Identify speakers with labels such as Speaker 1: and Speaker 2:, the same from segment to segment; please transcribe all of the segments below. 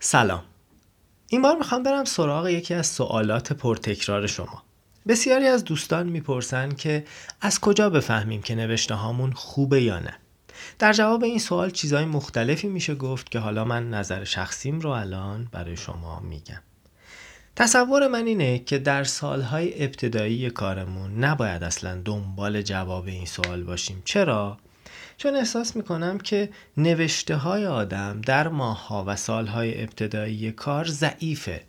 Speaker 1: سلام. این بار می‌خوام برم سراغ یکی از سوالات پرتکرار شما. بسیاری از دوستان می‌پرسن که از کجا بفهمیم که نوشته هامون خوبه یا نه. در جواب این سوال چیزهای مختلفی میشه گفت که حالا من نظر شخصیم رو الان برای شما میگم. تصور من اینه که در سالهای ابتدایی کارمون نباید اصلا دنبال جواب این سوال باشیم. چرا؟ چون احساس می‌کنم که نوشته های آدم در ماهها و سالهای ابتدایی کار ضعیفه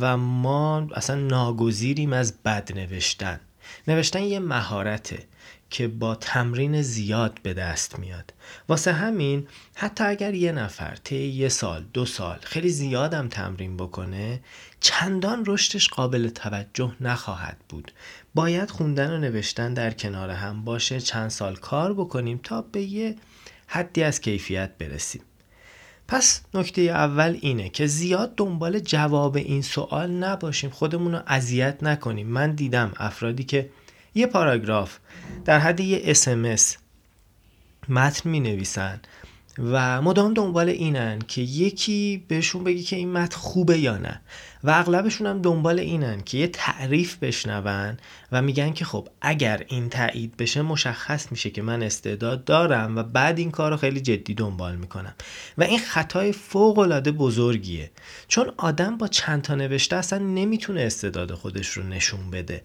Speaker 1: و ما اصلا ناگزیریم از بد نوشتن. نوشتن یه مهارته. که با تمرین زیاد به دست میاد. واسه همین حتی اگر یه نفر طی یه سال دو سال خیلی زیادم تمرین بکنه چندان رشدش قابل توجه نخواهد بود. باید خوندن و نوشتن در کنار هم باشه چند سال کار بکنیم تا به یه حدی از کیفیت برسیم. پس نکته اول اینه که زیاد دنبال جواب این سوال نباشیم خودمون رو اذیت نکنیم. من دیدم افرادی که یه پاراگراف در حد یه اسمس متن می نویسن و مدام دنبال اینن که یکی بهشون بگی که این متن خوبه یا نه و اغلبشون هم دنبال اینن که یه تعریف بشنون و میگن که خب اگر این تایید بشه مشخص میشه که من استعداد دارم و بعد این کار رو خیلی جدی دنبال می‌کنم. و این خطای فوق العاده بزرگیه. چون آدم با چند تا نوشته اصلا نمی‌تونه استعداد خودش رو نشون بده.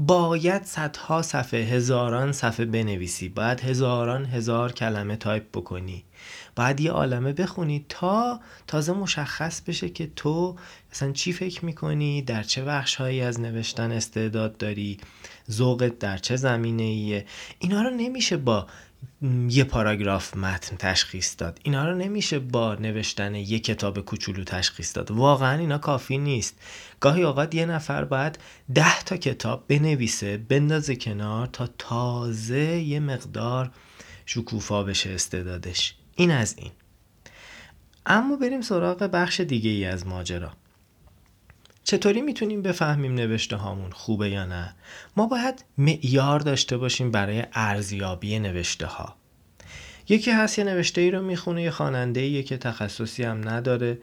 Speaker 1: باید صدها صفحه هزاران صفحه بنویسی. باید هزاران هزار کلمه تایپ بکنی. باید یه عالمه بخونی تا تازه مشخص بشه که تو مثلا چی فکر می‌کنی در چه بخش هایی از نوشتن استعداد داری ذوقت در چه زمینه ایه اینا رو نمیشه با یه پاراگراف متن تشخیص داد. اینا رو نمیشه با نوشتن یه کتاب کوچولو تشخیص داد. واقعا اینا کافی نیست. گاهی اوقات یه نفر باید ده تا کتاب بنویسه بندازه کنار تا تازه یه مقدار شکوفا بشه استعدادش. این از این. اما بریم سراغ بخش دیگه ای از ماجرا. چطوری می‌تونیم بفهمیم نوشته هامون خوبه یا نه؟ ما باید معیار داشته باشیم برای ارزیابی نوشته ها. یکی هست یه نوشته ای رو می‌خونه یه خواننده ایه که تخصصی هم نداره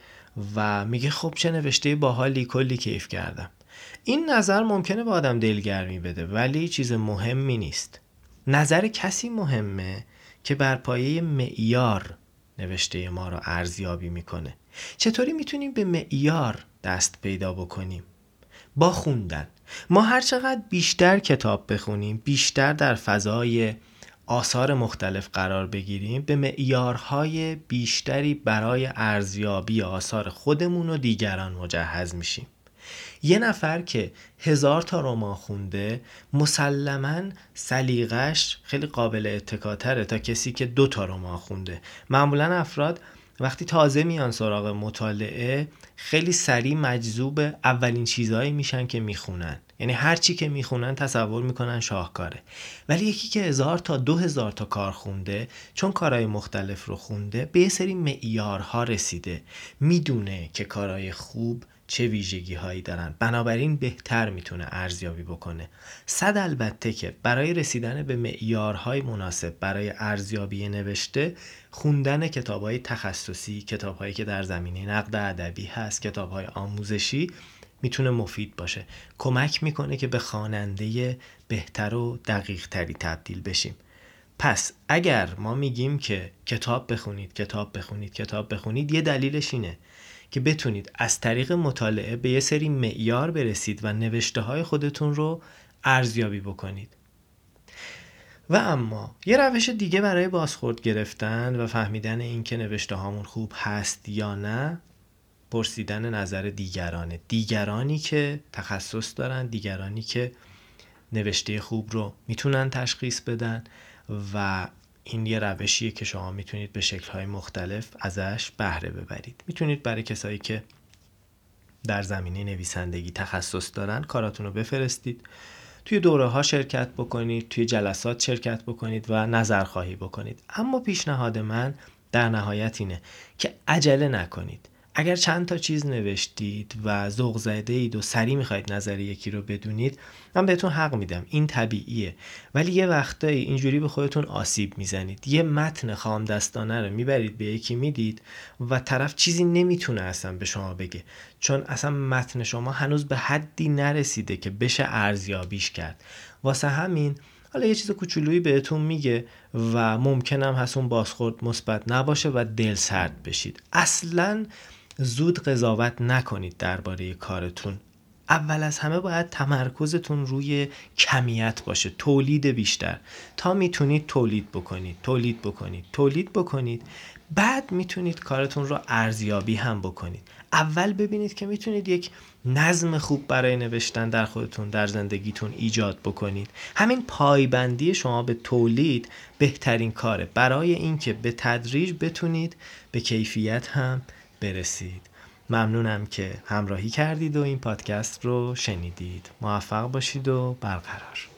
Speaker 1: و میگه خب چه نوشته باحالی کلی کیف کردم. این نظر ممکنه به آدم دلگرمی بده ولی چیز مهمی نیست. نظر کسی مهمه که بر پایه معیار نوشته ما رو ارزیابی می‌کنه. چطوری می‌تونیم به معیار دست پیدا بکنیم؟ با خوندن. ما هر چقدر بیشتر کتاب بخونیم بیشتر در فضای آثار مختلف قرار بگیریم به معیارهای بیشتری برای ارزیابی آثار خودمون و دیگران مجهز میشیم. یه نفر که هزار تا رمان خونده مسلما سلیقش خیلی قابل اتکاتره تا کسی که دو تا رمان خونده. معمولا افراد وقتی تازه میان سراغ مطالعه خیلی سریع مجذوب اولین چیزهایی میشن که می‌خونن. یعنی هر چی که می‌خونن تصور می‌کنن شاهکاره. ولی یکی که هزار تا دو هزار تا کار خونده چون کارهای مختلف رو خونده به یه سری معیارها رسیده. می‌دونه که کارهای خوب چه ویژگی هایی دارن. بنابراین بهتر می‌تونه ارزیابی بکنه. صد البته که برای رسیدن به معیارهای مناسب برای ارزیابی نوشته خوندن کتاب های تخصصی کتاب هایی که در زمینه نقد ادبی هست کتاب های آموزشی می‌تونه مفید باشه. کمک می‌کنه که به خواننده بهتر و دقیق تری تبدیل بشیم. پس اگر ما میگیم که کتاب بخونید کتاب بخونید کتاب بخونید یه دلیلش اینه. که بتونید از طریق مطالعه به یه سری معیار برسید و نوشته های خودتون رو ارزیابی بکنید. و اما یه روش دیگه برای بازخورد گرفتن و فهمیدن اینکه نوشته هامون خوب هست یا نه پرسیدن نظر دیگرانه. دیگرانی که تخصص دارن دیگرانی که نوشته خوب رو می‌تونن تشخیص بدن و این یه روشیه که شما می‌تونید به شکلهای مختلف ازش بهره ببرید. می‌تونید برای کسایی که در زمینه نویسندگی تخصص دارن کاراتون رو بفرستید. توی دوره ها شرکت بکنید توی جلسات شرکت بکنید و نظر خواهی بکنید. اما پیشنهاد من در نهایت اینه که عجله نکنید. اگر چند تا چیز نوشتید و ذوق زده اید و سریع می‌خواید نظر یکی رو بدونید من بهتون حق میدم. این طبیعیه. ولی یه وقتایی اینجوری به خودتون آسیب می‌زنید. یه متن خام دستانه رو می‌برید به یکی می‌دید و طرف چیزی نمی‌تونه اصلا به شما بگه. چون اصلا متن شما هنوز به حدی نرسیده که بشه ارزیابیش کرد. واسه همین حالا یه چیز کوچولویی بهتون میگه و ممکنم هست اون بازخورد مثبت نباشه و دل سرد بشید. اصلا زود قضاوت نکنید درباره کارتون. اول از همه باید تمرکزتون روی کمیت باشه تولید بیشتر. تا می‌تونید تولید بکنید تولید بکنید تولید بکنید. بعد می‌تونید کارتون رو ارزیابی هم بکنید. اول ببینید که می‌تونید یک نظم خوب برای نوشتن در خودتون در زندگیتون ایجاد بکنید. همین پایبندی شما به تولید بهترین کاره. برای اینکه به تدریج بتونید به کیفیت هم برسید. ممنونم که همراهی کردید و این پادکست رو شنیدید. موفق باشید و برقرار.